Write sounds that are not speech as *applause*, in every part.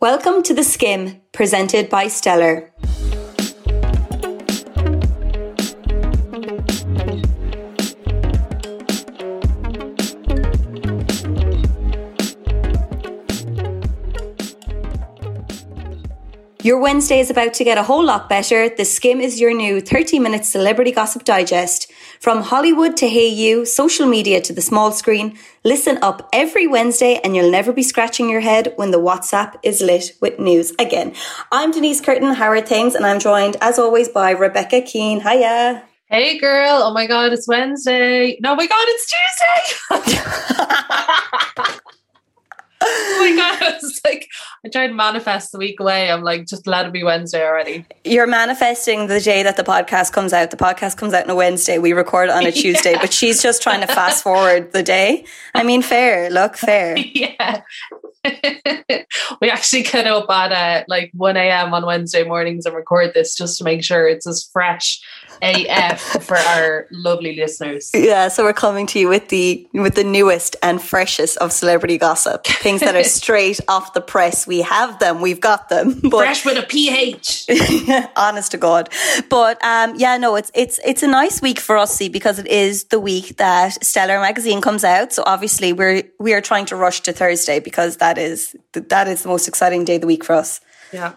Welcome to The Skim, presented by Stellar. Your Wednesday is about to get a whole lot better. The Skim is your new 30 minute celebrity gossip digest. From Hollywood to Hey You, social media to the small screen, listen up every Wednesday and you'll never be scratching your head when the WhatsApp is lit with news again. I'm Denise Curtin, how are things? And I'm joined as always by Rebecca Keane. Hiya. Hey girl, oh my god, it's Wednesday. No, my god, it's Tuesday. *laughs* *laughs* oh my god, it's like I tried to manifest the week away. I'm like, just let it be Wednesday already. You're manifesting the day that the podcast comes out. The podcast comes out on a Wednesday. We record on a *laughs* Tuesday, yeah. but she's just trying to fast forward the day. I mean, fair. Look, fair. *laughs* yeah. *laughs* we actually get up at uh, like 1 a.m. on Wednesday mornings and record this just to make sure it's as fresh AF for our lovely listeners. Yeah, so we're coming to you with the with the newest and freshest of celebrity gossip. Things that are *laughs* straight off the press. We have them, we've got them. *laughs* But, Fresh with a PH. honest to God. But um, yeah, no, it's it's it's a nice week for us, see, because it is the week that Stellar magazine comes out. So obviously we're we are trying to rush to Thursday because that is that is the most exciting day of the week for us. Yeah.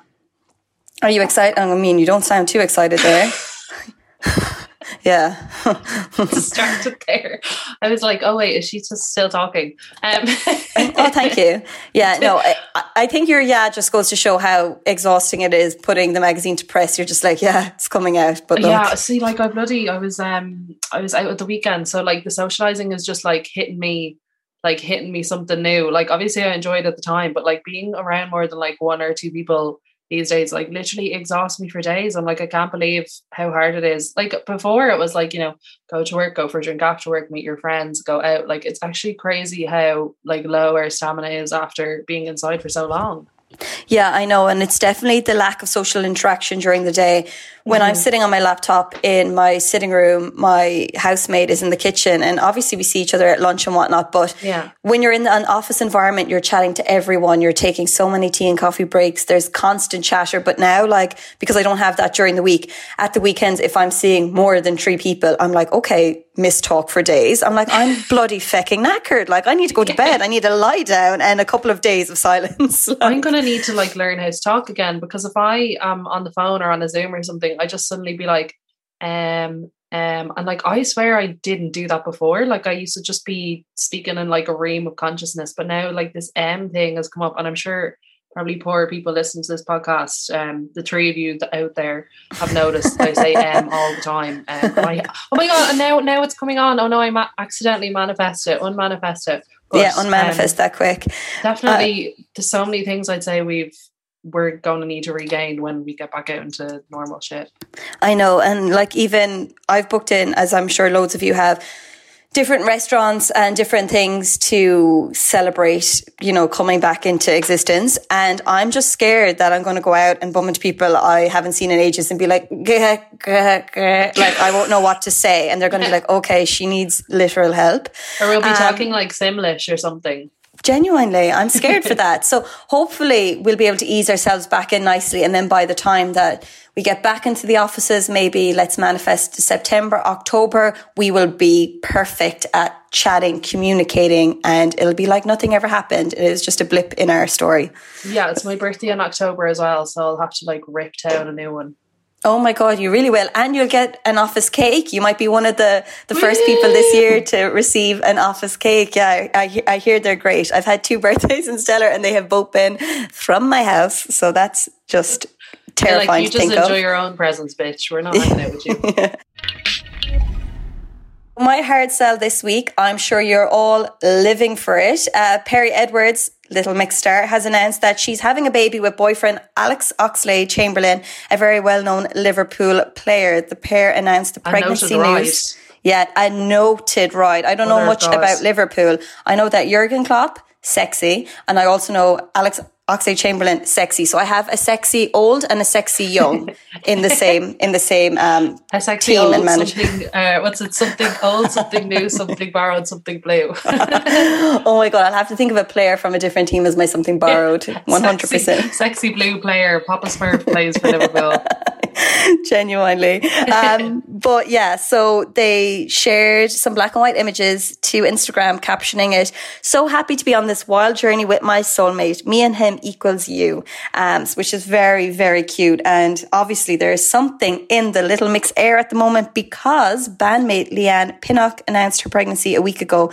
Are you excited? I mean, you don't sound too excited there. *laughs* yeah. Distracted there. I was like, oh, wait, is she just still talking? Um. *laughs* oh, thank you. Yeah, no, *laughs* I, I, think your yeah just goes to show how exhausting it is putting the magazine to press. You're just like, yeah, it's coming out. But look. yeah, see, like I bloody, I was, um, I was out at the weekend. So like the socializing is just like hitting me like hitting me something new. Like obviously I enjoyed at the time, but like being around more than like one or two people these days like literally exhausts me for days. I'm like, I can't believe how hard it is. Like before it was like, you know, go to work, go for a drink after work, meet your friends, go out. Like it's actually crazy how like low our stamina is after being inside for so long. Yeah, I know. And it's definitely the lack of social interaction during the day. When mm-hmm. I'm sitting on my laptop in my sitting room, my housemate is in the kitchen, and obviously we see each other at lunch and whatnot. But yeah. when you're in an office environment, you're chatting to everyone, you're taking so many tea and coffee breaks, there's constant chatter. But now, like, because I don't have that during the week, at the weekends, if I'm seeing more than three people, I'm like, okay, miss talk for days. I'm like, I'm *laughs* bloody fecking knackered. Like, I need to go to bed. I need to lie down and a couple of days of *laughs* silence. like, I'm going to need to like learn how to talk again because if I am on the phone or on a Zoom or something, I just suddenly be like, um, um, and like I swear I didn't do that before. Like I used to just be speaking in like a ream of consciousness, but now like this M thing has come up, and I'm sure probably poor people listening to this podcast, um, the three of you out there have noticed I say M all the time. Um, *laughs* I, oh my god! And now now it's coming on. Oh no, I ma- accidentally manifested it, unmanifest it. But, yeah, unmanifest um, that quick. Definitely, uh, there's so many things I'd say we've we're going to need to regain when we get back out into normal shit. I know. And like, even I've booked in, as I'm sure loads of you have, different restaurants and different things to celebrate, you know, coming back into existence. And I'm just scared that I'm going to go out and bump into people I haven't seen in ages and be like, gah, gah, gah. like I won't know what to say. And they're going to be like, okay, she needs literal help. Or we'll be um, talking like Simlish or something. Genuinely, I'm scared for *laughs* that. So hopefully we'll be able to ease ourselves back in nicely. And then by the time that we get back into the offices, maybe let's manifest September, October, we will be perfect at chatting, communicating, and it'll be like nothing ever happened. It is just a blip in our story. Yeah, it's my birthday in October as well. So I'll have to like rip down a new one. Oh my God, you really will. And you'll get an office cake. You might be one of the, the first people this year to receive an office cake. Yeah, I, I hear they're great. I've had two *laughs* birthdays in Stellar and they have both been from my house. So that's just terrifying like you just enjoy of. your own presents, bitch. We're not hanging out with you. yeah. *laughs* My hard sell this week, I'm sure you're all living for it. Uh, Perrie Edwards, Little Mix star, has announced that she's having a baby with boyfriend Alex Oxlade Chamberlain, a very well known Liverpool player. The pair announced the pregnancy news. Yeah, a noted ride. I don't know much about Liverpool. I know that Jurgen Klopp sexy, and I also know Alex Oxlade Chamberlain sexy. So I have a sexy old and a sexy young in the same in the same um, a sexy team old, and management. Uh, what's it? Something old, something new, *laughs* something borrowed, something blue. *laughs* oh my god! I'll have to think of a player from a different team as my something borrowed. One hundred percent. Sexy blue player. Papa Smurf plays for Liverpool. *laughs* Genuinely. Um, but yeah, so they shared some black and white images to Instagram captioning it, so happy to be on this wild journey with my soulmate. Me and him equals you, um, which is very, very cute. And obviously there is something in the Little Mix air at the moment because bandmate Leigh-Anne Pinnock announced her pregnancy a week ago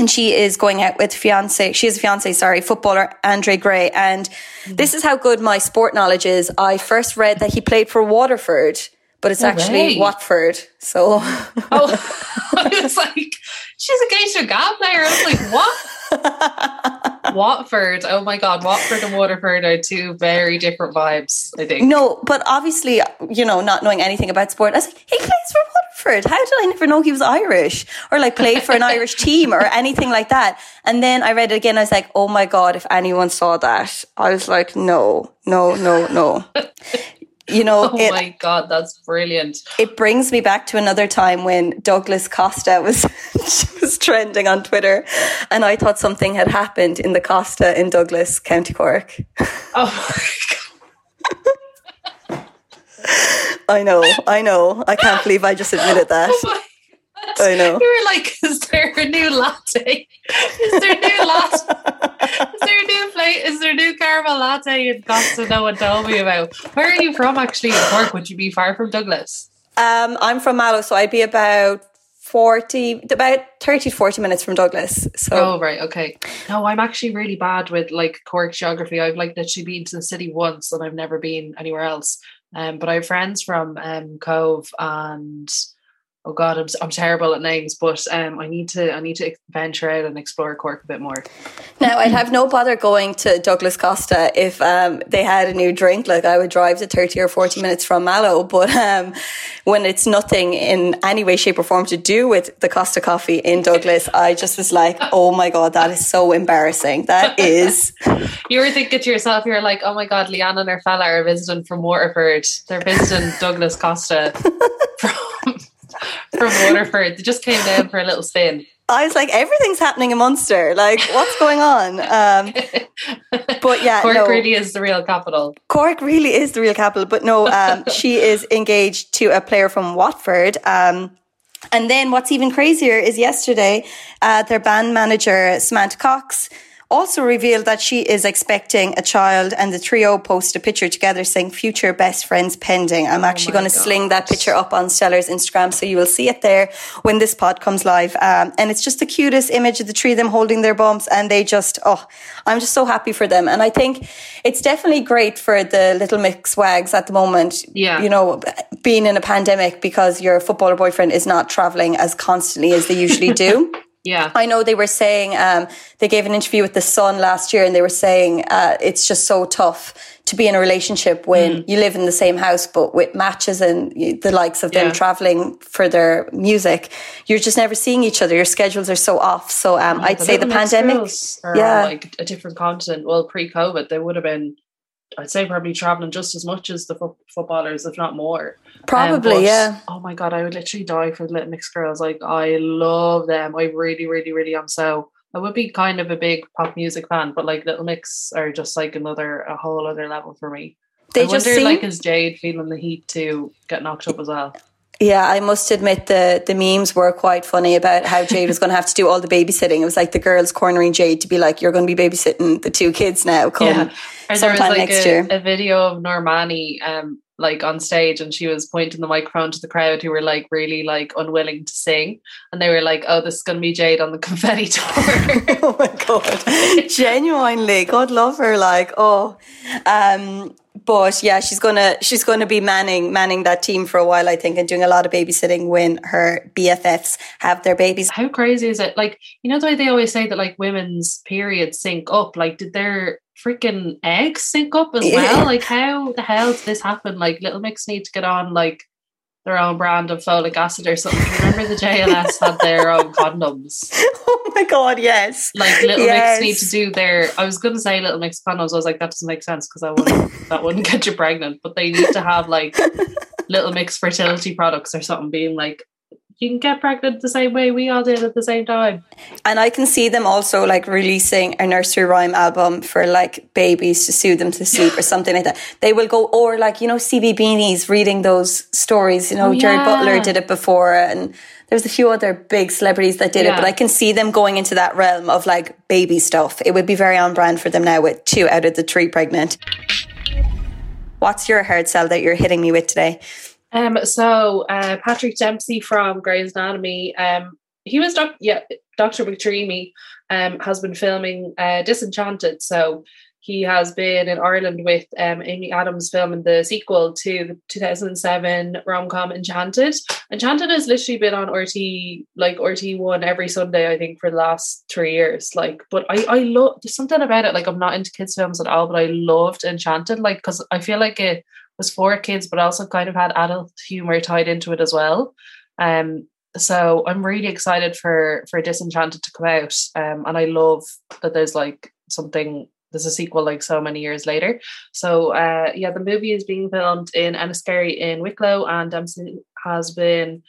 and she is going out with fiance. She is a fiance, sorry, footballer Andre Gray. And this is how good my sport knowledge is. I first read that he played for Waterford, but it's actually Watford. So, *laughs* oh, *laughs* I was like, she's a Geisha Gab player. I was like, what? *laughs* Watford. Oh my God. Watford and Waterford are two very different vibes, I think. No, but obviously, you know, not knowing anything about sport, I was like, he plays for Waterford. How did I never know he was Irish or like played for an Irish team or anything like that? And then I read it again. I was like, oh my God, if anyone saw that, I was like, no, no, no, no. You know, *laughs* oh it, my god, that's brilliant. It brings me back to another time when Douglas Costa was *laughs* was trending on Twitter, and I thought something had happened in the Costa in Douglas, County Cork. *laughs* Oh my god I know, I know. I can't believe I just admitted that. Oh I *laughs* know. You were like, is there a new latte? Is there a new latte? Is there a new plate? Is there a new caramel latte in to no one told me about? Where are you from actually in Cork? Would you be far from Douglas? Um, I'm from Mallow, so I'd be about 40 about 30 to 40 minutes from Douglas so oh right okay no I'm actually really bad with like Cork geography I've like literally been to the city once and I've never been anywhere else um but I have friends from um Cobh and oh god I'm, I'm terrible at names but um I need to I need to venture out and explore Cork a bit more. Now I'd have no bother going to Douglas Costa if um they had a new drink. Like I would drive to 30 or 40 minutes from Mallow *laughs* but um when it's nothing in any way shape or form to do with the Costa coffee in Douglas I just was like oh my god that is so embarrassing. That is *laughs* you were thinking to yourself you're like oh my god Leigh-Anne and her fella are visiting from Waterford. They're visiting Douglas Costa. from *laughs* from Waterford. They just came down for a little spin. I was like, everything's happening in Munster. Like, what's going on? Um, *laughs* but yeah, Cork no, really is the real capital. Cork really is the real capital. But no, um, *laughs* she is engaged to a player from Watford. Um, and then what's even crazier is yesterday, uh, their band manager, Samantha Cox, also revealed that she is expecting a child and the trio post a picture together saying future best friends pending. I'm oh actually going to sling that picture up on Stellar's Instagram so you will see it there when this pod comes live. Um, and it's just the cutest image of the three of them holding their bumps and they just, oh, I'm just so happy for them. And I think it's definitely great for the little mix wags at the moment. Yeah. You know, being in a pandemic because your footballer boyfriend is not traveling as constantly as they usually do. *laughs* Yeah. I know they were saying, um, they gave an interview with The Sun last year and they were saying, uh, it's just so tough to be in a relationship when mm. you live in the same house, but with matches and the likes of them yeah. traveling for their music, you're just never seeing each other. Your schedules are so off. So, um, yeah, I'd say the pandemic, yeah, like a different continent. Well, pre-COVID, they would have been I'd say probably traveling just as much as the fo- footballers, if not more. Probably, um, but, yeah. Oh my god, I would literally die for the Little Mix girls. Like I love them. I really, really, really am. So I would be kind of a big pop music fan, but like Little Mix are just like another, a whole other level for me. They I just wonder, seem... like, is Jade feeling the heat to get knocked up as well? Yeah, I must admit the the memes were quite funny about how Jade was going to have to do all the babysitting. It was like the girls cornering Jade to be like, "You're going to be babysitting the two kids now." Come yeah. Sometime there was like next a, year. A video of Normani, um, like on stage, and she was pointing the microphone to the crowd who were like really like unwilling to sing, and they were like, "Oh, this is going to be Jade on the *laughs* confetti tour." *laughs* oh my god, genuinely, God love her. Like, oh, um, but yeah, she's gonna she's gonna be manning manning that team for a while, I think, and doing a lot of babysitting when her BFFs have their babies. How crazy is it? Like, you know the way they always say that like women's periods sync up. Like, did their freaking eggs sync up as well? Like, how the hell did this happen? Like, Little Mix need to get on like their own brand of folic acid or something. Remember the JLS had their own *laughs* condoms? Oh my god, yes. Like Little yes. Mix need to do their. I was going to say Little Mix condoms. I was like, that doesn't make sense because I wouldn't. that wouldn't *laughs* get you pregnant. But they need to have like *laughs* Little Mix fertility products or something, being like, you can get pregnant the same way we all did at the same time. And I can see them also like releasing a nursery rhyme album for like babies to soothe them to sleep or something like that. They will go, or like, you know, CBeebies reading those stories. You know, oh, yeah. Butler did it before and there's a few other big celebrities that did yeah. it, but I can see them going into that realm of like baby stuff. It would be very on brand for them now with two out of the three pregnant. What's your hard sell that you're hitting me with today? Um, so uh, Patrick Dempsey from Grey's Anatomy, um, he was doc- yeah, Dr. McDreamy um, has been filming uh, Disenchanted. So he has been in Ireland with um, Amy Adams filming the sequel to the 2007 rom-com Enchanted. Enchanted has literally been on RTÉ like RTÉ1 every Sunday, I think, for the last three years. Like, but I I love there's something about it. Like, I'm not into kids films at all, but I loved Enchanted. Like, because I feel like it was for kids, but also kind of had adult humor tied into it as well. Um, so I'm really excited for for Disenchanted to come out, um, and I love that there's like something there's a sequel like so many years later. So uh, yeah, the movie is being filmed in Enniskerry in Wicklow, and Dempsey has been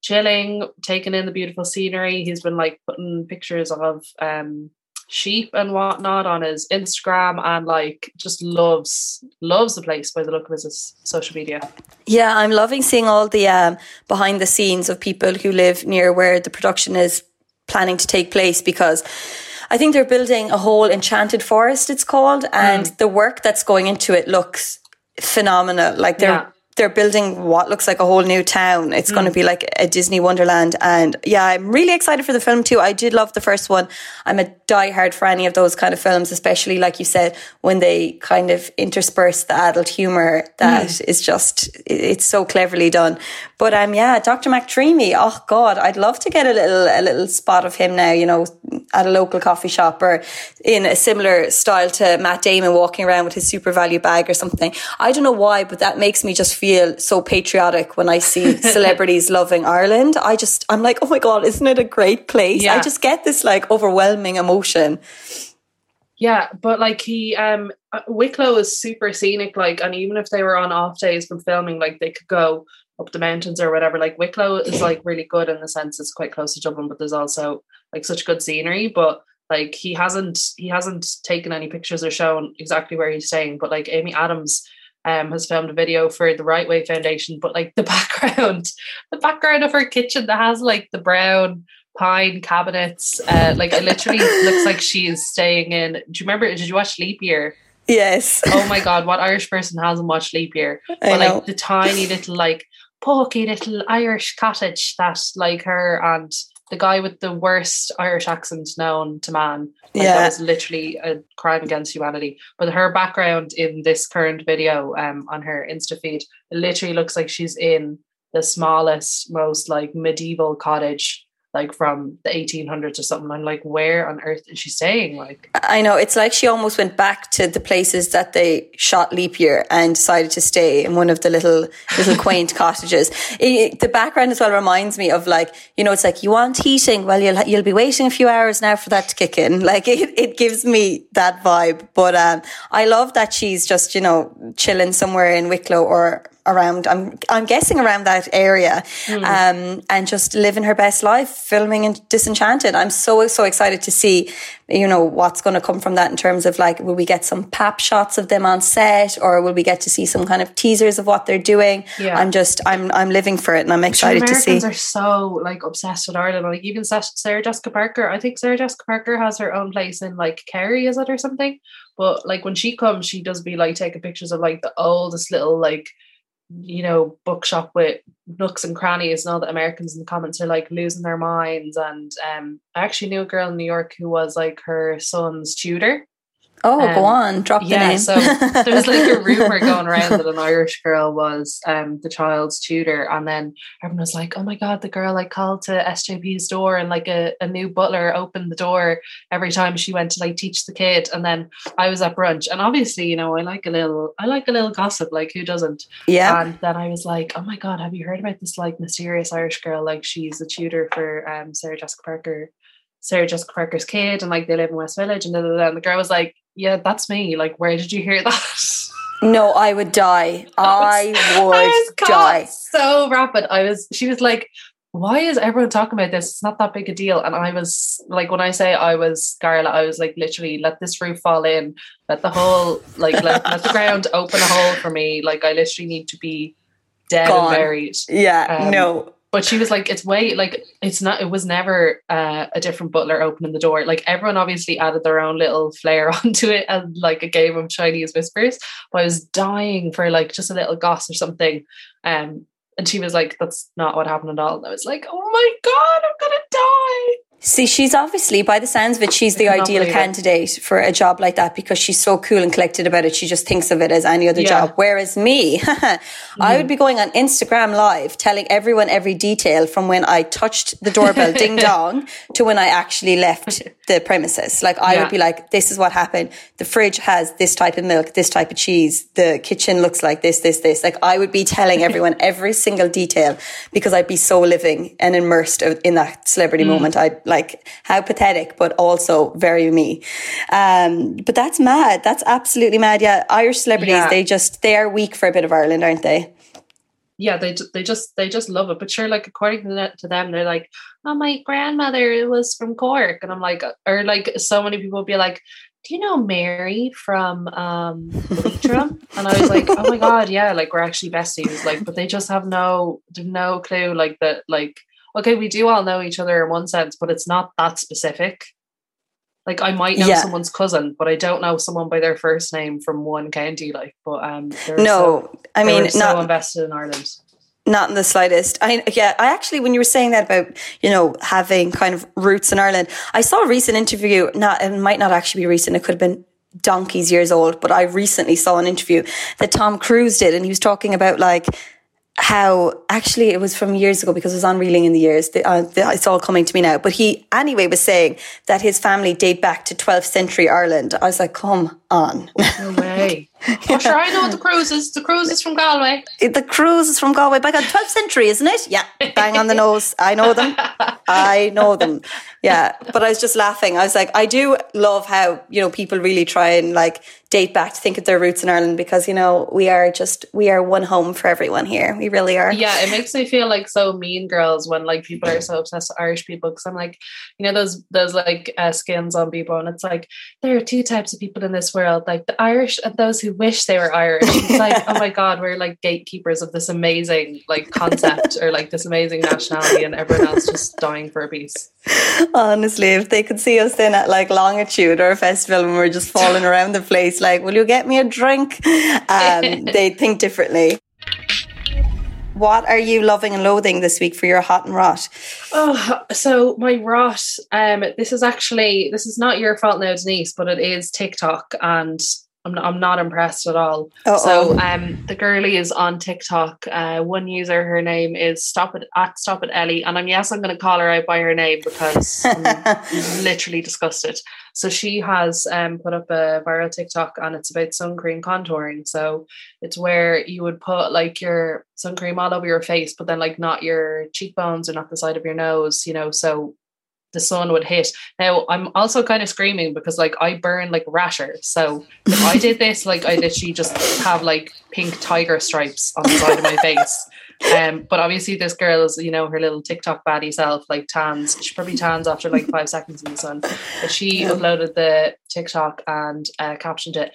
chilling, taking in the beautiful scenery. He's been like putting pictures of um, sheep and whatnot on his Instagram and like just loves loves the place by the look of his social media. Yeah, I'm loving seeing all the um, behind the scenes of people who live near where the production is planning to take place because I think they're building a whole enchanted forest it's called and mm. the work that's going into it looks phenomenal like they're yeah they're building what looks like a whole new town. It's mm. going to be like a Disney Wonderland. And yeah, I'm really excited for the film too. I did love the first one. I'm a diehard for any of those kind of films, especially like you said, when they kind of intersperse the adult humor that mm. is just, it's so cleverly done. But um, yeah, Dr. McDreamy. Oh God, I'd love to get a little, a little spot of him now, you know, at a local coffee shop or in a similar style to Matt Damon walking around with his SuperValu bag or something. I don't know why, but that makes me just feel so patriotic when I see *laughs* celebrities loving Ireland. I just, I'm like, oh my God, isn't it a great place? Yeah. I just get this like overwhelming emotion. Yeah, but like he, um, uh, Wicklow is super scenic, like, and even if they were on off days from filming, like they could go up the mountains or whatever. Like Wicklow is like really good in the sense it's quite close to Dublin, but there's also like such good scenery. But like he hasn't he hasn't taken any pictures or shown exactly where he's staying. But like Amy Adams um, has filmed a video for the Right Way Foundation, but like the *laughs* background, the background of her kitchen that has like the brown pine cabinets, uh, like it literally *laughs* looks like she is staying in. Do you remember? Did you watch Leap Year? Yes. Oh my god, what Irish person hasn't watched Leap Year? *laughs* But like the tiny little like pokey little Irish cottage that like her and the guy with the worst Irish accent known to man. Like, yeah. That was literally a crime against humanity. But her background in this current video um, on her Insta feed, it literally looks like she's in the smallest, most like medieval cottage like from the 1800s or something. I'm like, where on earth is she staying? Like, I know it's like she almost went back to the places that they shot Leap Year and decided to stay in one of the little little *laughs* quaint cottages. It, the background as well reminds me of like, you know, it's like you want heating. Well, you'll you'll be waiting a few hours now for that to kick in. *laughs* Like it, it gives me that vibe. But um, I love that she's just you know chilling somewhere in Wicklow or around I'm I'm guessing around that area mm. um, and just living her best life filming in Disenchanted. I'm so so excited to see you know what's going to come from that in terms of like will we get some pap shots of them on set or will we get to see some kind of teasers of what they're doing? Yeah. I'm just I'm I'm living for it and I'm excited to see. are so like obsessed with Ireland. Like even Sarah Jessica Parker I think Sarah Jessica Parker has her own place in like Kerry is it or something? But like when she comes she does be like taking pictures of like the oldest little like you know, bookshop with nooks and crannies and all the Americans in the comments are like losing their minds. And um, I actually knew a girl in New York who was like her son's tutor. Oh, um, go on, drop the yeah, name. so there was like a *laughs* rumor going around that an Irish girl was um, the child's tutor, and then everyone was like, "Oh my god, the girl like called to SJP's door, and like a, a new butler opened the door every time she went to like teach the kid." And then I was at brunch, and obviously, you know, I like a little, I like a little gossip, like who doesn't? Yeah. And then I was like, "Oh my god, have you heard about this like mysterious Irish girl? Like she's a tutor for um, Sarah Jessica Parker." Sarah Jessica Parker's kid, and like they live in West Village, and, and the girl was like, yeah, that's me. Like, where did you hear *laughs* that? No, I would die. *laughs* I would I die. So rapid. I was, she was like, why is everyone talking about this? It's not that big a deal. And I was like, when I say I was Scarlett, I was like, literally, let this roof fall in, let the whole, like, let, let the ground open a hole for me. Like, I literally need to be dead Gone. and buried. Yeah, um, no but she was like it's way like it's not it was never uh, a different butler opening the door. Like everyone obviously added their own little flair *laughs* onto it and like a game of chinese whispers. But i was dying for like just a little goss or something. Um and she was like that's not what happened at all. And i was like oh my god i'm gonna die See, she's obviously, by the sounds of it, she's the ideal candidate for a job like that because she's so cool and collected about it. She just thinks of it as any other yeah. job. Whereas me, mm-hmm. *laughs* I would be going on Instagram live telling everyone every detail from when I touched the doorbell ding *laughs* dong to when I actually left the premises. Like I yeah. would be like, this is what happened. The fridge has this type of milk, this type of cheese. The kitchen looks like this, this, this. Like I would be telling everyone *laughs* every single detail because I'd be so living and immersed in that celebrity mm. moment. I like how pathetic, but also very me. Um, but that's mad. That's absolutely mad. Yeah, Irish celebrities, yeah. they just they are weak for a bit of Ireland, aren't they? Yeah, they they just they just love it. But sure, like according to them, they're like, "Oh, my grandmother was from Cork," and I'm like, or like so many people be like, do you know Mary from um Leitrim? and I was like, oh my god, yeah, like we're actually besties. Like, but they just have no no clue like that like okay, we do all know each other in one sense, but it's not that specific. Like I might know yeah. someone's cousin, but I don't know someone by their first name from one county. Like, but um, no, so, I mean, so not invested in Ireland. Not in the slightest. I yeah, I actually when you were saying that about you know having kind of roots in Ireland, I saw a recent interview. Not it might not actually be recent. It could have been donkeys years old, but I recently saw an interview that Tom Cruise did, and he was talking about like how actually it was from years ago because it was on Reeling in the Years. The, uh, the, it's all coming to me now. But he anyway was saying that his family date back to 12th century Ireland. I was like, come on. No way. Oh, sure, I know the cruises. The cruise is from Galway. The cruise is from Galway. By God, 12th century, isn't it? Yeah, bang on the nose. I know them. I know them. Yeah, but I was just laughing. I was like, I do love how you know people really try and like date back to think of their roots in Ireland because you know we are just we are one home for everyone here. We really are. Yeah, it makes me feel like so mean girls when like people are so obsessed with Irish people because I'm like, you know, those those like uh, skins on people, and it's like there are two types of people in this world, like the Irish and those who wish they were Irish. It's *laughs* like, oh my god, we're like gatekeepers of this amazing like concept or like this amazing nationality, and everyone else just dying for a piece. Honestly, if they could see us then at like Longitude or a festival and we're just falling around the place, like, will you get me a drink? Um, *laughs* they think differently. What are you loving and loathing this week for your hot and rot? Oh, so my rot. Um, this is actually this is not your fault now, Denise, but it is TikTok, and I'm not, I'm not impressed at all. Uh-oh. So um the girlie is on TikTok. Uh, one user, her name is Stop It at Stop It Ellie, and I'm yes, I'm going to call her out by her name because I'm *laughs* literally disgusted. So she has um put up a viral TikTok, and it's about sun cream contouring. So it's where you would put like your sun cream all over your face, but then like not your cheekbones or not the side of your nose. You know, so the sun would hit. Now I'm also kind of screaming because like I burn like rasher. So if I did this, like I literally just have like pink tiger stripes on the side of my face. Um, but obviously this girl is, you know, her little TikTok baddie self, like tans. She probably tans after like five seconds in the sun. But she uploaded the TikTok and uh, captioned it.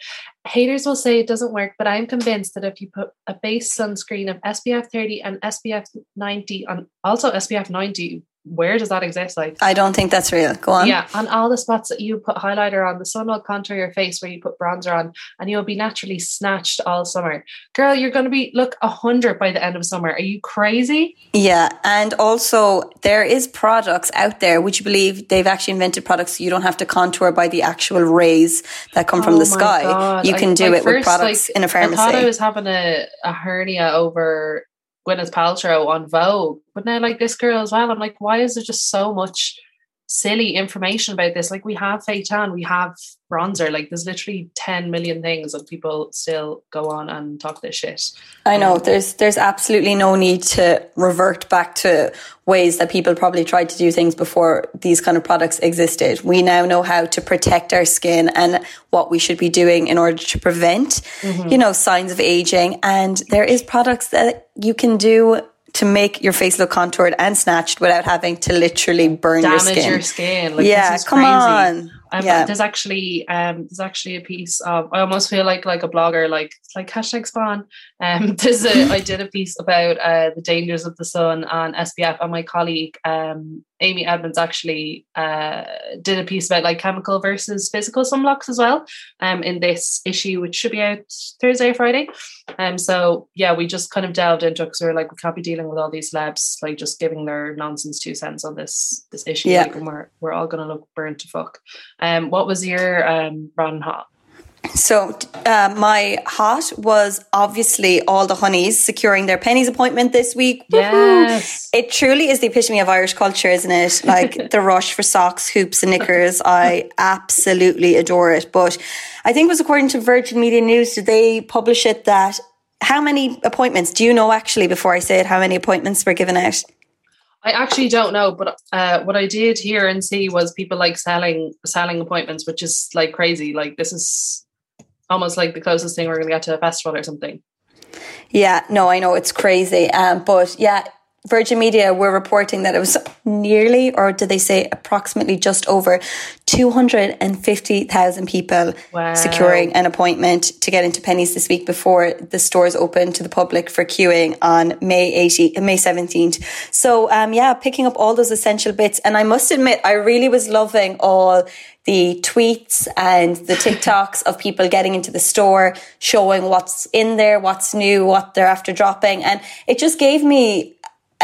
Haters will say it doesn't work, but I'm convinced that if you put a base sunscreen of SPF 30 and SPF 90 on also SPF 90 where does that exist? Like, I don't think that's real. Go on. Yeah, and all the spots that you put highlighter on, the sun will contour your face where you put bronzer on, and you'll be naturally snatched all summer. Girl, you're going to be look a hundred by the end of summer. Are you crazy? Yeah, and also there is products out there. Would you believe they've actually invented products so you don't have to contour by the actual rays that come from Oh the sky? God. You I- can do like, it with products like, in a I thought I was having a, a hernia over Gwyneth Paltrow on Vogue, but now like this girl as well. I'm like, why is there just so much silly information about this? Like we have fake tan, we have bronzer. Like there's literally 10 million things, and people still go on and talk this shit. I know there's there's absolutely no need to revert back to ways that people probably tried to do things before these kind of products existed. We now know how to protect our skin and what we should be doing in order to prevent, Mm-hmm. you know, signs of aging. And there is products that you can do to make your face look contoured and snatched without having to literally burn your Damage skin. your skin. Like, yeah, this is come crazy. on. Um, yeah. There's actually um, there's actually a piece of I almost feel like like a blogger like like hashtag spawn. Um, *laughs* there's a I did a piece about uh, the dangers of the sun on SPF, and my colleague um, Amy Edmonds actually uh, did a piece about like chemical versus physical sunblocks as well. Um, in this issue, which should be out Thursday or Friday. Um, so yeah, we just kind of delved into it because we were like we can't be dealing with all these labs like just giving their nonsense two cents on this this issue. Yeah. Like, and we're we're all gonna look burnt to fuck. Um, what was your um run hot? So, uh, my heart was obviously all the honeys securing their Penneys appointment this week. Woohoo! Yes. It truly is the epitome of Irish culture, isn't it? *laughs* Like the rush for socks, hoops, and knickers. I absolutely adore it. But I think it was according to Virgin Media News, did they publish it that how many appointments? Do you know actually, before I say it, how many appointments were given out? I actually don't know, but uh, what I did hear and see was people like selling selling appointments, which is like crazy. Like this is almost like the closest thing we're going to get to a festival or something. Yeah, no, I know it's crazy. Um, but yeah, Virgin Media were reporting that it was nearly, or did they say approximately just over 250,000 people Wow. securing an appointment to get into Penneys this week before the stores open to the public for queuing on May 18th, May 17th. So, um, yeah, picking up all those essential bits. And I must admit, I really was loving all the tweets and the *laughs* TikToks of people getting into the store, showing what's in there, what's new, what they're after dropping. And it just gave me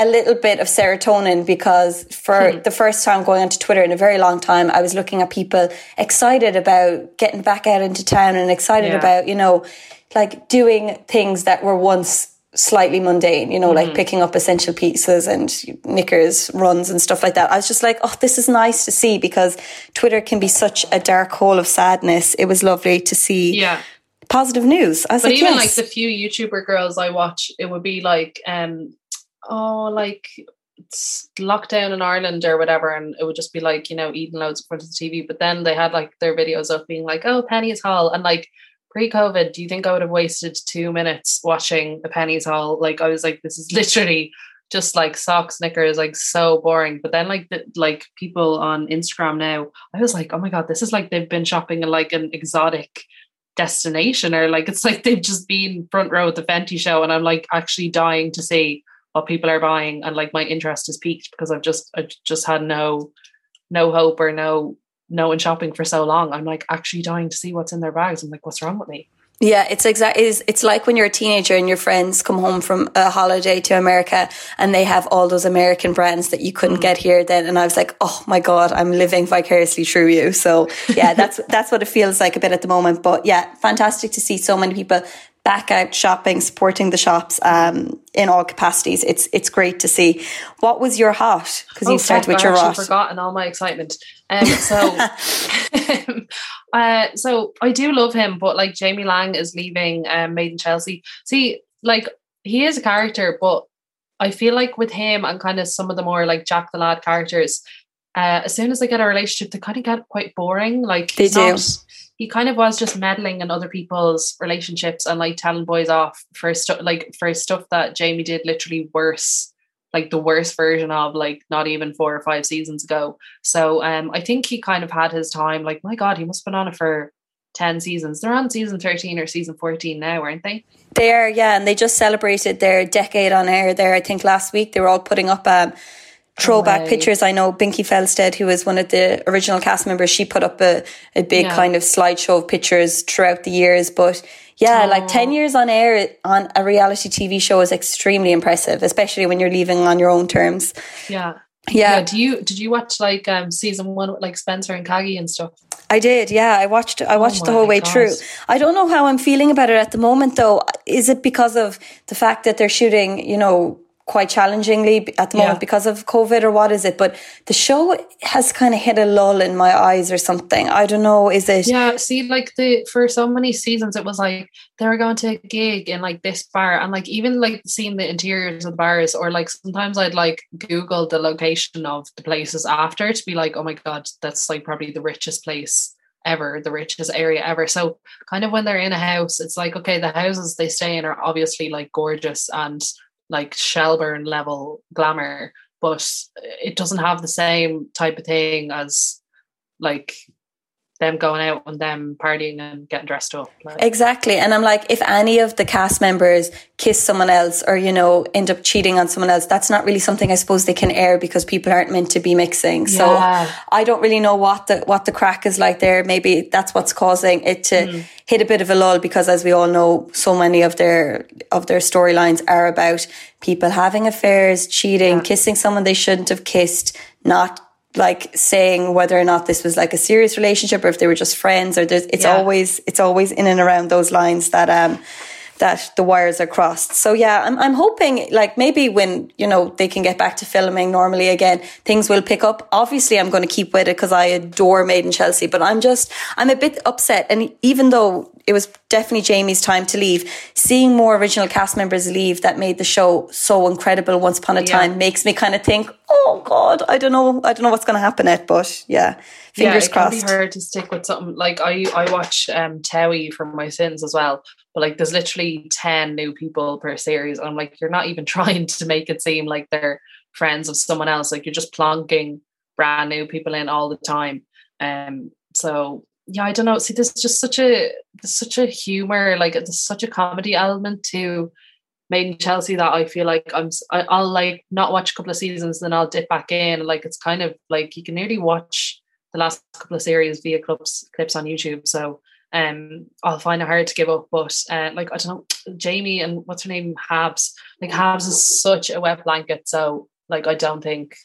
a little bit of serotonin because for the first time going onto Twitter in a very long time, I was looking at people excited about getting back out into town and excited Yeah. about, you know, like doing things that were once slightly mundane, you know, like picking up essential pieces and knickers, runs and stuff like that. I was just like, oh, this is nice to see because Twitter can be such a dark hole of sadness. It was lovely to see Yeah. positive news. I was But like, even yes. like the few YouTuber girls I watch, it would be like, um, oh, like it's lockdown in Ireland or whatever, and it would just be like, you know, eating loads in front of the TV. But then they had like their videos of being like, oh, Penneys haul. And like pre COVID, do you think I would have wasted two minutes watching a Penneys haul? Like, I was like, this is *laughs* literally just like socks, knickers, like so boring. But then like the, like people on Instagram now, I was like, oh my god, this is like they've been shopping in like an exotic destination, or like it's like they've just been front row at the Fenty show, and I'm like actually dying to see what people are buying, and like my interest is peaked because I've just I just had no no hope or no no in shopping for so long. I'm like actually dying to see what's in their bags. I'm like, what's wrong with me? Yeah, it's exact. It's, it's like when you're a teenager and your friends come home from a holiday to America and they have all those American brands that you couldn't mm-hmm. get here then. And I was like, oh my god, I'm living vicariously through you. So yeah, that's *laughs* that's what it feels like a bit at the moment. But yeah, fantastic to see so many people back out shopping, supporting the shops um, in all capacities. It's it's great to see. What was your hot? Because you started with your hot. forgotten all my excitement. *laughs* Um, so, *laughs* uh, so I do love him, but like Jamie Laing is leaving um, Made in Chelsea. See, like he is a character, but I feel like with him and kind of some of the more like Jack the Lad characters, uh, as soon as they get a relationship, they kind of get quite boring. Like They do. not- he kind of was just meddling in other people's relationships and like telling boys off for stuff like for stuff that Jamie did literally worse like the worst version of like not even four or five seasons ago. So um I think he kind of had his time. Like, my God, he must have been on it for 10 seasons. They're on season 13 or season 14 now, aren't they? They are, yeah, and they just celebrated their decade on air there. I think last week they were all putting up um, throwback pictures. I know Binky Felstead, who was one of the original cast members, she put up a, a big yeah. kind of slideshow of pictures throughout the years. But yeah, oh. like 10 years on air on a reality TV show is extremely impressive, especially when you're leaving on your own terms. Yeah. Yeah. yeah. Do you did you watch like um season one with like Spencer and Caggie and stuff? I did, yeah. I watched I watched oh the whole way God. through. I don't know how I'm feeling about it at the moment though. Is it because of the fact that they're shooting, you know, quite challengingly at the moment yeah. because of COVID or what is it? But the show has kind of hit a lull in my eyes or something. I don't know. Is it? Yeah. See, like the for so many seasons, it was like they were going to a gig in like this bar, and like even like seeing the interiors of the bars, or like sometimes I'd like Google the location of the places after to be like, oh my god, that's like probably the richest place ever, the richest area ever. So kind of when they're in a house, it's like okay, the houses they stay in are obviously like gorgeous and like Shelbourne level glamour, but it doesn't have the same type of thing as like them going out and them partying and getting dressed up. Like. Exactly. And I'm like, if any of the cast members kiss someone else or, you know, end up cheating on someone else, that's not really something I suppose they can air because people aren't meant to be mixing. So yeah. I don't really know what the what the crack is like there. Maybe that's what's causing it to mm. hit a bit of a lull because as we all know, so many of their of their storylines are about people having affairs, cheating, yeah. kissing someone they shouldn't have kissed, not like saying whether or not this was like a serious relationship or if they were just friends or there's it's yeah. always it's always in and around those lines that um that the wires are crossed. So yeah, I'm I'm hoping like maybe when you know they can get back to filming normally again, things will pick up. Obviously, I'm going to keep with it because I adore Made in Chelsea, but I'm just I'm a bit upset. And even though it was definitely Jamie's time to leave, seeing more original cast members leave that made the show so incredible once upon a time makes me kind of think, oh God, I don't know, I don't know what's going to happen yet, but yeah. Fingers yeah, it crossed. Can be hard to stick with something like I. I watch um Towie from my sins as well, but like there's literally 10 new people per series and i'm like you're not even *laughs* trying to make it seem like they're friends of someone else like you're just plonking brand new people in all the time um so yeah i don't know see there's just such a there's such a humor like there's such a comedy element to made in chelsea that i feel like i'm I, i'll like not watch a couple of seasons then i'll dip back in like it's kind of like you can nearly watch the last couple of series via clips clips on youtube so um, I'll find it hard to give up. But uh, like I don't know, Jamie and what's her name, Habs. Like Habs is such a wet blanket, so like I don't think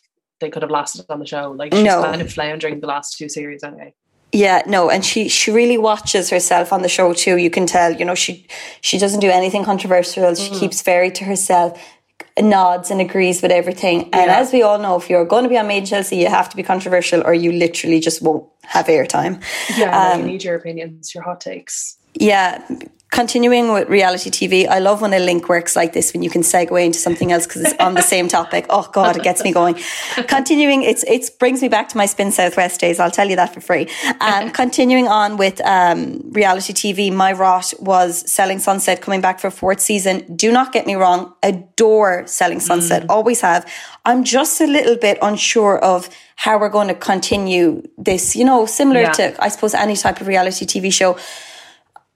they could have lasted on the show. Like she's no. kind of floundering the last two series anyway. Yeah, no, and she she really watches herself on the show too. You can tell, you know, she she doesn't do anything controversial. She mm. keeps very to herself nods and agrees with everything. And yeah. as we all know, if you're going to be on Made in Chelsea, you have to be controversial or you literally just won't have airtime. Yeah, um, you need your opinions, your hot takes. Yeah, continuing with reality TV, I love when a link works like this when you can segue into something else because it's on the same topic. Oh God, it gets me going. continuing, it's it brings me back to my Spin Southwest days. I'll tell you that for free. Um, *laughs* continuing on with um, reality TV, my rot was Selling Sunset coming back for a fourth season. Do not get me wrong, adore Selling Sunset, mm. always have. I'm just a little bit unsure of how we're going to continue this. You know, similar yeah. to I suppose any type of reality TV show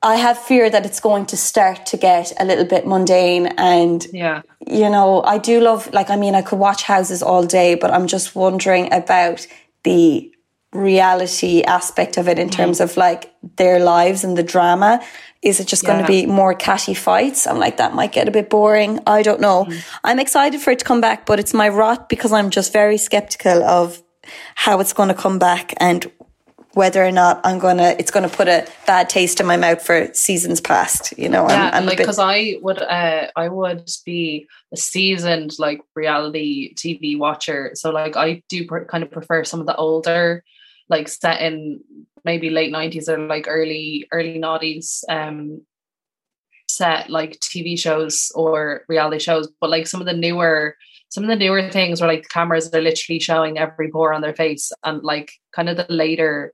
I have fear that it's going to start to get a little bit mundane and yeah you know I do love like I mean I could watch houses all day but I'm just wondering about the reality aspect of it in mm. terms of like their lives and the drama is it just yeah. going to be more catty fights I'm like that might get a bit boring I don't know mm. I'm excited for it to come back but it's my rot because I'm just very skeptical of how it's going to come back and whether or not I'm gonna it's gonna put a bad taste in my mouth for seasons past. You know, yeah, I'm, I'm like because I would uh, I would be a seasoned like reality TV watcher, so like I do pr- kind of prefer some of the older like set in maybe late nineties or like early early noughties um set like TV shows or reality shows, but like some of the newer some of the newer things where like the cameras are literally showing every pore on their face and like kind of the later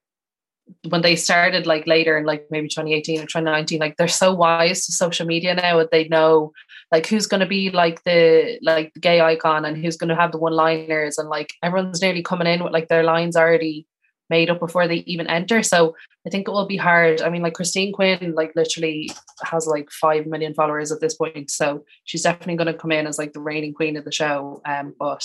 when they started like later in like maybe 2018 or 2019 like they're so wise to social media now that they know like who's going to be like the like the gay icon and who's going to have the one liners and like everyone's nearly coming in with like their lines already made up before they even enter. So i think it will be hard. I mean like christine quinn like literally has like 5 million followers at this point. So she's definitely going to come in as like the reigning queen of the show um but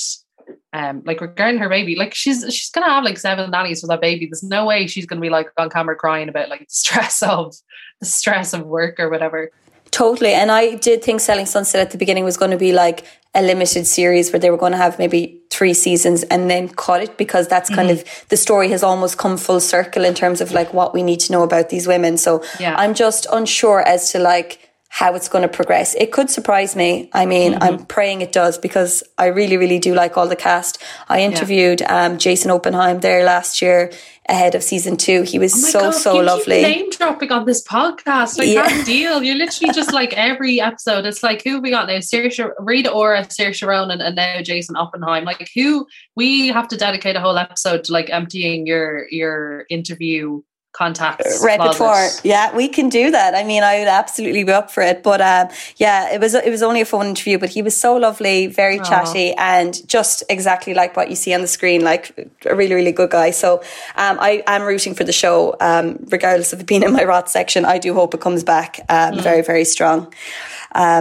um, like regarding her baby, like she's she's gonna have like seven nannies for that baby. There's no way she's gonna be like on camera crying about like the stress *laughs* of the stress of work or whatever. Totally. And I did think Selling Sunset at the beginning was going to be like a limited series where they were going to have maybe three seasons and then cut it because that's kind mm-hmm. of the story has almost come full circle in terms of like what we need to know about these women. So yeah. I'm just unsure as to like how it's going to progress. It could surprise me. I mean, mm-hmm. I'm praying it does because I really, really do like all the cast. I interviewed yeah. um, Jason Oppenheim there last year ahead of season two. He was oh so, God, so lovely. name dropping on this podcast. Like yeah. that deal. You're literally just *laughs* like every episode. It's like who we got now? Saoirse Rita Ora, Saoirse Ronan, and now Jason Oppenheim. Like who we have to dedicate a whole episode to like emptying your your interview contacts repertoire. Closet. Yeah, we can do that. I mean, I would absolutely be up for it. But um, yeah, it was it was only a phone interview, but he was so lovely, very Aww. chatty, and just exactly like what you see on the screen, like a really really good guy. So um, I am rooting for the show, um, regardless of it being in my rot section. I do hope it comes back um, mm. very very strong.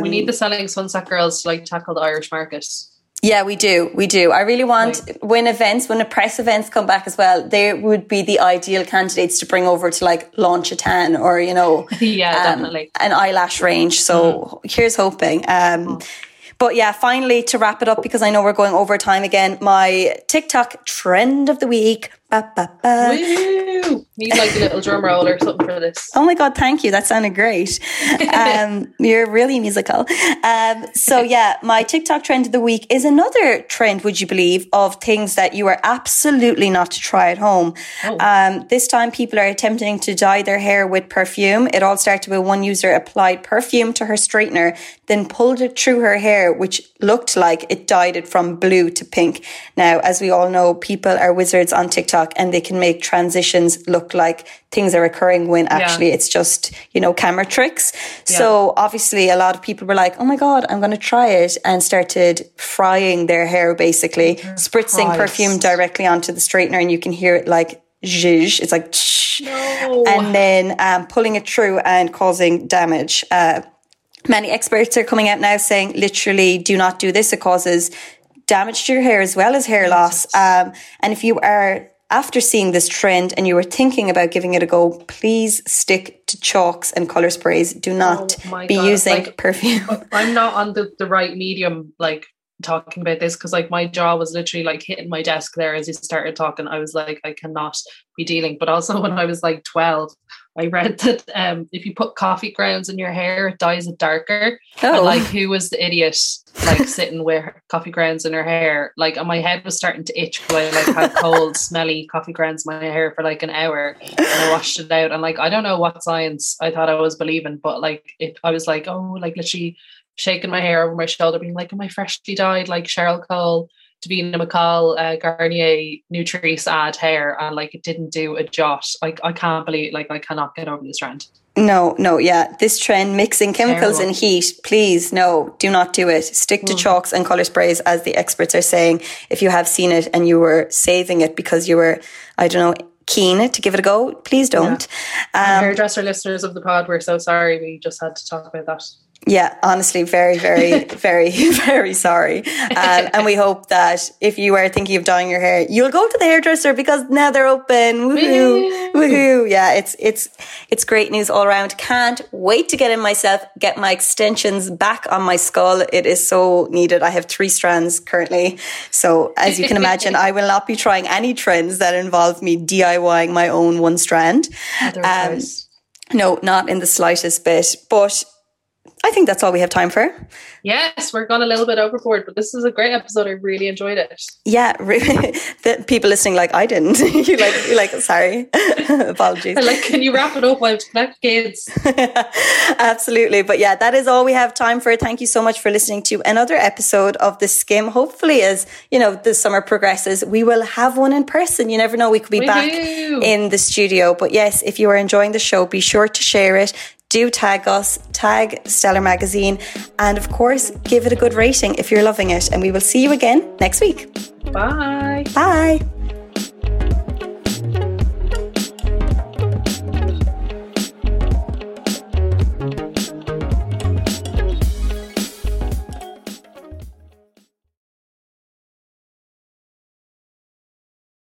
we need the selling sunset girls to like tackle the Irish market. Yeah, we do. We do. I really want when events, when the press events come back as well, they would be the ideal candidates to bring over to like launch a tan or, you know, *laughs* yeah, um, definitely an eyelash range. So mm. here's hoping. Um, mm. But yeah, finally to wrap it up because I know we're going over time again. My TikTok trend of the week Ba, ba, ba. Woo! Need like a little drum roll or something for this. Oh my god, thank you. That sounded great. *laughs* Um, you're really musical. Um, so *laughs* yeah, my TikTok trend of the week is another trend, would you believe, of things that you are absolutely not to try at home. Oh. Um, this time people are attempting to dye their hair with perfume. It all started with one user applied perfume to her straightener, then pulled it through her hair, which looked like it dyed it from blue to pink. Now, as we all know, people are wizards on TikTok TikTok and they can make transitions look like things are occurring when actually yeah. it's just, you know, camera tricks. Yeah. So obviously a lot of people were like, oh my God, I'm going to try it and started frying their hair basically, mm-hmm. spritzing Christ. perfume directly onto the straightener and you can hear it like zhizh. It's like, no. and then um, pulling it through and causing damage. Uh, many experts are coming out now saying literally do not do this. It causes damage to your hair as well as hair loss. Um, and if you are after seeing this trend and you were thinking about giving it a go, please stick to chalks and color sprays. Do not oh be God. using like, perfume. *laughs* I'm not on the, the right medium, like talking about this, because like my jaw was literally like hitting my desk there as you started talking. I was like, I cannot be dealing. But also *laughs* when I was like 12, I read that um, if you put coffee grounds in your hair, it dyes it darker. Oh. And like, who was the idiot like sitting with coffee grounds in her hair? Like, and my head was starting to itch because I like had cold, smelly coffee grounds in my hair for like an hour, and I washed it out. And like, I don't know what science I thought I was believing, but like, it, I was like, oh, like literally shaking my hair over my shoulder, being like, "Am I freshly dyed like Cheryl Cole?" Davina McCall uh, Garnier Nutrisse ad hair and like it didn't do a jot. Like I can't believe like I cannot get over this trend. No, no, yeah. This trend mixing chemicals Terrible. and heat, please no, do not do it. Stick to mm. chalks and colour sprays as the experts are saying if you have seen it and you were saving it because you were, I don't know, keen to give it a go, please don't. Yeah. Um, hairdresser listeners of the pod, we're so sorry we just had to talk about that yeah, honestly, very, very, *laughs* very, very sorry. Um, and we hope that if you are thinking of dyeing your hair, you'll go to the hairdresser because now they're open. Woohoo! Woohoo! Yeah, it's it's it's great news all around. Can't wait to get in myself, get my extensions back on my skull. It is so needed. I have three strands currently, so as you can imagine, *laughs* I will not be trying any trends that involve me DIYing my own one strand. Um, no, not in the slightest bit. But I think that's all we have time for. Yes, we're gone a little bit overboard, but this is a great episode. I really enjoyed it. Yeah, *laughs* the people listening like I didn't. *laughs* you like you like sorry. *laughs* Apologies. like, can you wrap it up while connect kids? Absolutely. But yeah, that is all we have time for. Thank you so much for listening to another episode of the skim. Hopefully as, you know, the summer progresses, we will have one in person. You never know, we could be back in the studio. But yes, if you are enjoying the show, be sure to share it do tag us, tag Stellar Magazine, and of course, give it a good rating if you're loving it. And we will see you again next week. Bye. Bye.